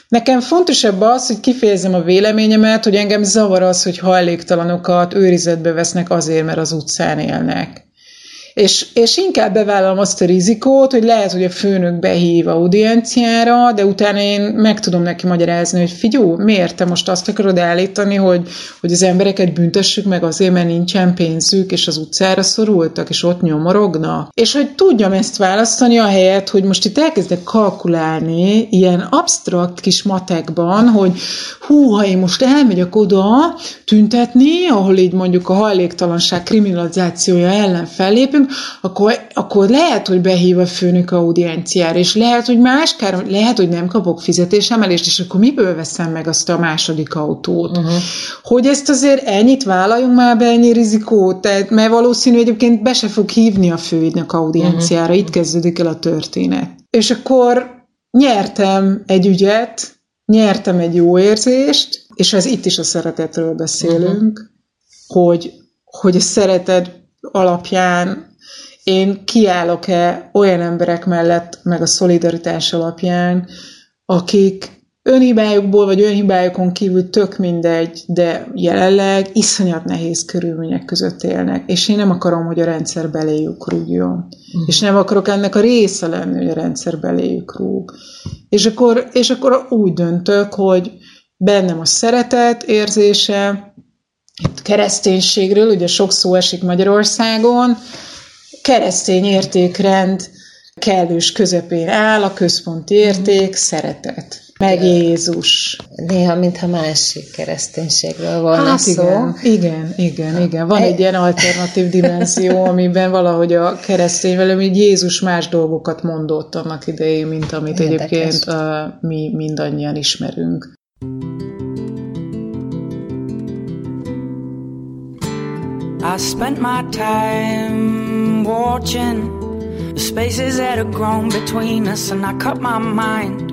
Nekem fontosabb az, hogy kifejezem a véleményemet, hogy engem zavar az, hogy hajléktalanokat őrizetbe vesznek azért, mert az utcán élnek. És, és inkább bevállalom azt a rizikót, hogy lehet, hogy a főnök behív audienciára, de utána én meg tudom neki magyarázni, hogy figyú, miért te most azt akarod állítani, hogy, hogy az embereket büntessük meg azért, mert nincsen pénzük, és az utcára szorultak, és ott nyomorognak. És hogy tudjam ezt választani a helyet, hogy most itt elkezdek kalkulálni ilyen absztrakt kis matekban, hogy hú, ha én most elmegyek oda tüntetni, ahol így mondjuk a hajléktalanság kriminalizációja ellen fellépünk, akkor, akkor lehet, hogy behív a főnök audienciára, és lehet, hogy más kár, lehet, hogy nem kapok fizetésemelést, és akkor miből veszem meg azt a második autót? Uh-huh. Hogy ezt azért ennyit vállaljunk már be, ennyi rizikót, tehát, mert valószínű egyébként be se fog hívni a főügynök audienciára, uh-huh. itt kezdődik el a történet. És akkor nyertem egy ügyet, nyertem egy jó érzést, és ez itt is a szeretetről beszélünk, uh-huh. hogy, hogy a szeretet alapján én kiállok-e olyan emberek mellett, meg a szolidaritás alapján, akik önhibájukból vagy önhibájukon kívül tök mindegy, de jelenleg iszonyat nehéz körülmények között élnek, és én nem akarom, hogy a rendszer beléjük rúgjon. Uh-huh. És nem akarok ennek a része lenni, hogy a rendszer beléjük rúg. És akkor, és akkor úgy döntök, hogy bennem a szeretet érzése, itt kereszténységről, ugye sok szó esik Magyarországon, keresztény értékrend kellős közepén áll, a központi érték, szeretet. Meg Jézus. Néha, mintha másik kereszténységről volna hát szó. Igen, igen, igen, igen. Van egy ilyen alternatív dimenzió, (laughs) amiben valahogy a keresztény velem, hogy Jézus más dolgokat mondott annak idején, mint amit Érdekes. egyébként uh, mi mindannyian ismerünk. I spent my time watching the spaces that had grown between us, and I cut my mind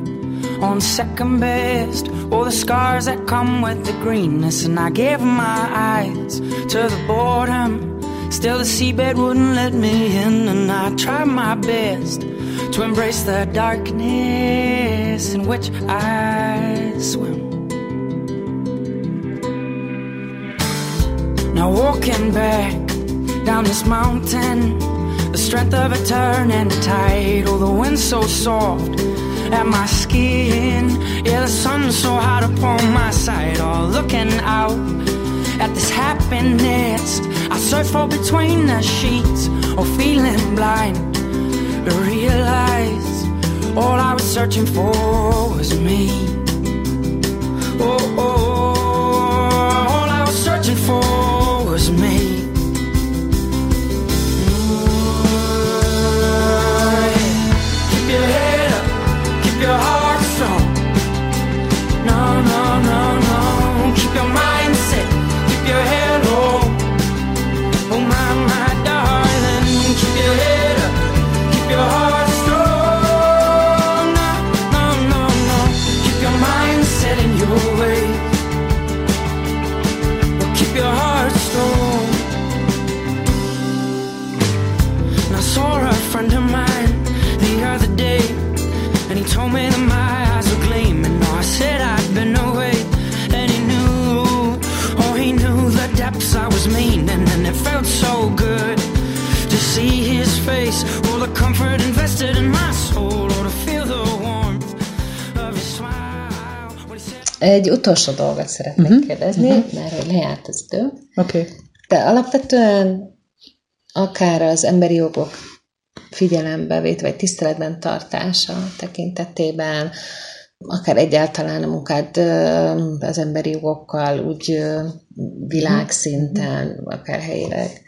on second best. All the scars that come with the greenness, and I gave my eyes to the boredom. Still, the seabed wouldn't let me in, and I tried my best to embrace the darkness in which I swim. Now walking back down this mountain, the strength of a turn and tide. Oh, the wind so soft at my skin. Yeah, the sun so hot upon my side. Oh, looking out at this happiness. I search for between the sheets, or oh, feeling blind to realize all I was searching for was me. Oh, oh, oh. Utolsó dolgot szeretnék uh-huh. kérdezni, uh-huh. mert hogy lejárt az idő. Oké. Okay. De alapvetően akár az emberi jogok figyelembe vagy tiszteletben tartása tekintetében, akár egyáltalán a munkád az emberi jogokkal úgy világszinten, akár helyileg.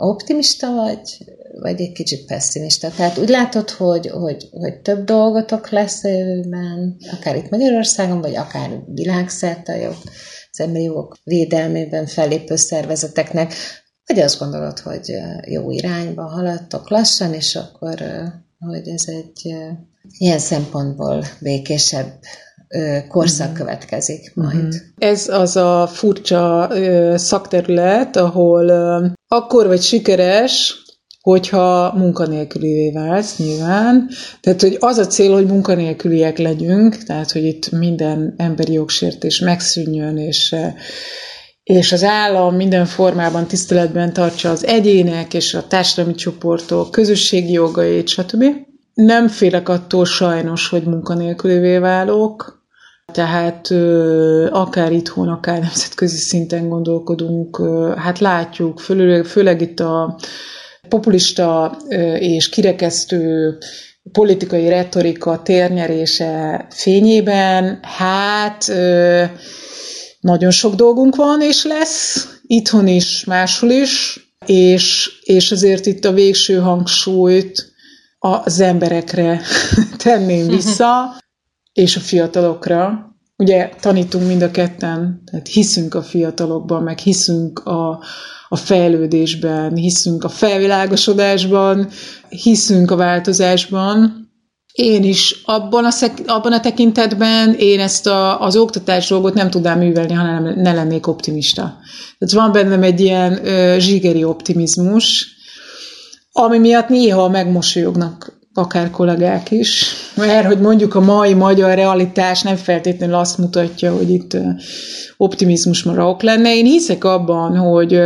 Optimista vagy, vagy egy kicsit pessimista? Tehát úgy látod, hogy, hogy, hogy több dolgotok lesz a jövőben, akár itt Magyarországon, vagy akár világszerte jog, az emberi jogok védelmében fellépő szervezeteknek, vagy azt gondolod, hogy jó irányba haladtok lassan, és akkor, hogy ez egy ilyen szempontból békésebb korszak mhm. következik majd. Uh-huh. Ez az a furcsa szakterület, ahol akkor vagy sikeres, hogyha munkanélkülivé válsz, nyilván. Tehát, hogy az a cél, hogy munkanélküliek legyünk, tehát, hogy itt minden emberi jogsértés megszűnjön, és és az állam minden formában tiszteletben tartsa az egyének és a társadalmi csoportok közösségi jogait, stb. Nem félek attól sajnos, hogy munkanélkülévé válok, tehát akár itthon, akár nemzetközi szinten gondolkodunk, hát látjuk, főleg, itt a populista és kirekesztő politikai retorika térnyerése fényében, hát nagyon sok dolgunk van és lesz, itthon is, máshol is, és, és azért itt a végső hangsúlyt az emberekre (laughs) tenném vissza, (laughs) és a fiatalokra. Ugye tanítunk mind a ketten, tehát hiszünk a fiatalokban, meg hiszünk a, a fejlődésben, hiszünk a felvilágosodásban, hiszünk a változásban. Én is abban a, szek, abban a tekintetben én ezt a, az oktatás dolgot nem tudnám művelni, ha nem, ne lennék optimista. Tehát van bennem egy ilyen ö, zsigeri optimizmus, ami miatt néha megmosolyognak akár kollégák is, mert hogy mondjuk a mai magyar realitás nem feltétlenül azt mutatja, hogy itt optimizmus marok lenne. Én hiszek abban, hogy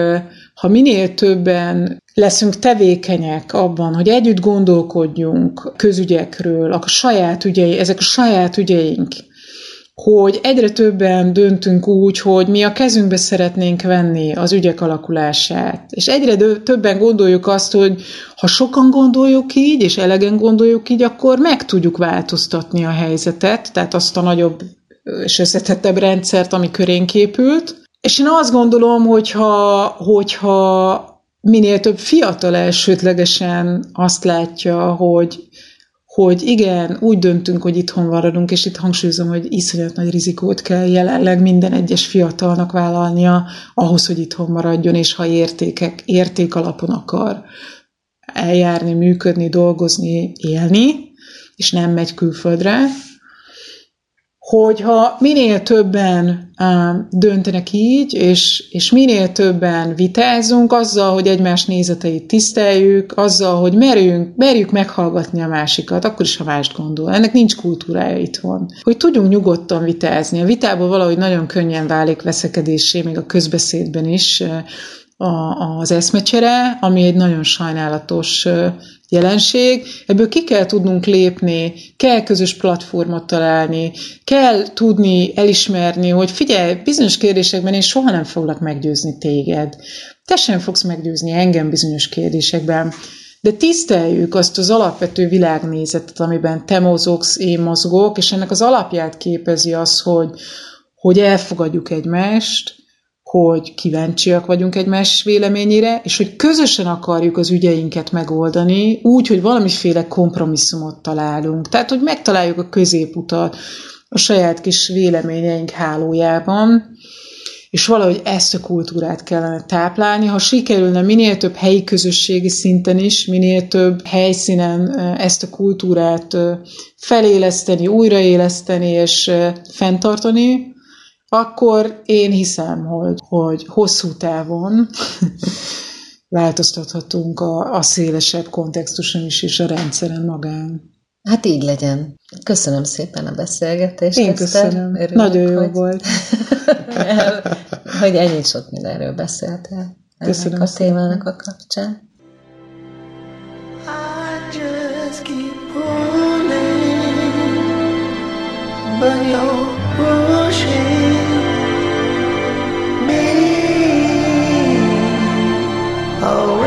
ha minél többen leszünk tevékenyek abban, hogy együtt gondolkodjunk közügyekről, a saját ügyei, ezek a saját ügyeink, hogy egyre többen döntünk úgy, hogy mi a kezünkbe szeretnénk venni az ügyek alakulását. És egyre többen gondoljuk azt, hogy ha sokan gondoljuk így, és elegen gondoljuk így, akkor meg tudjuk változtatni a helyzetet, tehát azt a nagyobb és összetettebb rendszert, ami körénk épült. És én azt gondolom, hogyha, hogyha minél több fiatal elsődlegesen azt látja, hogy hogy igen, úgy döntünk, hogy itthon maradunk, és itt hangsúlyozom, hogy iszonyat nagy rizikót kell jelenleg minden egyes fiatalnak vállalnia ahhoz, hogy itthon maradjon, és ha értékek, érték alapon akar eljárni, működni, dolgozni, élni, és nem megy külföldre, hogyha minél többen döntenek így, és, és minél többen vitázunk azzal, hogy egymás nézeteit tiszteljük, azzal, hogy merjünk, merjük meghallgatni a másikat, akkor is, ha mást gondol. Ennek nincs kultúrája itthon. Hogy tudjunk nyugodtan vitázni. A vitából valahogy nagyon könnyen válik veszekedésé, még a közbeszédben is az eszmecsere, ami egy nagyon sajnálatos jelenség, ebből ki kell tudnunk lépni, kell közös platformot találni, kell tudni elismerni, hogy figyelj, bizonyos kérdésekben én soha nem foglak meggyőzni téged. Te sem fogsz meggyőzni engem bizonyos kérdésekben. De tiszteljük azt az alapvető világnézetet, amiben te mozogsz, én mozgok, és ennek az alapját képezi az, hogy, hogy elfogadjuk egymást, hogy kíváncsiak vagyunk egymás véleményére, és hogy közösen akarjuk az ügyeinket megoldani, úgy, hogy valamiféle kompromisszumot találunk. Tehát, hogy megtaláljuk a középutat a saját kis véleményeink hálójában, és valahogy ezt a kultúrát kellene táplálni. Ha sikerülne minél több helyi közösségi szinten is, minél több helyszínen ezt a kultúrát feléleszteni, újraéleszteni és fenntartani, akkor én hiszem, hogy, hogy hosszú távon (laughs) változtathatunk a, a szélesebb kontextuson is, és a rendszeren magán. Hát így legyen. Köszönöm szépen a beszélgetést. Én köszönöm. Örülök, Nagyon jó hogy, volt. (laughs) hogy ennyit sok mindenről beszéltél. Köszönöm a témának a kapcsán. but you're pushing Oh.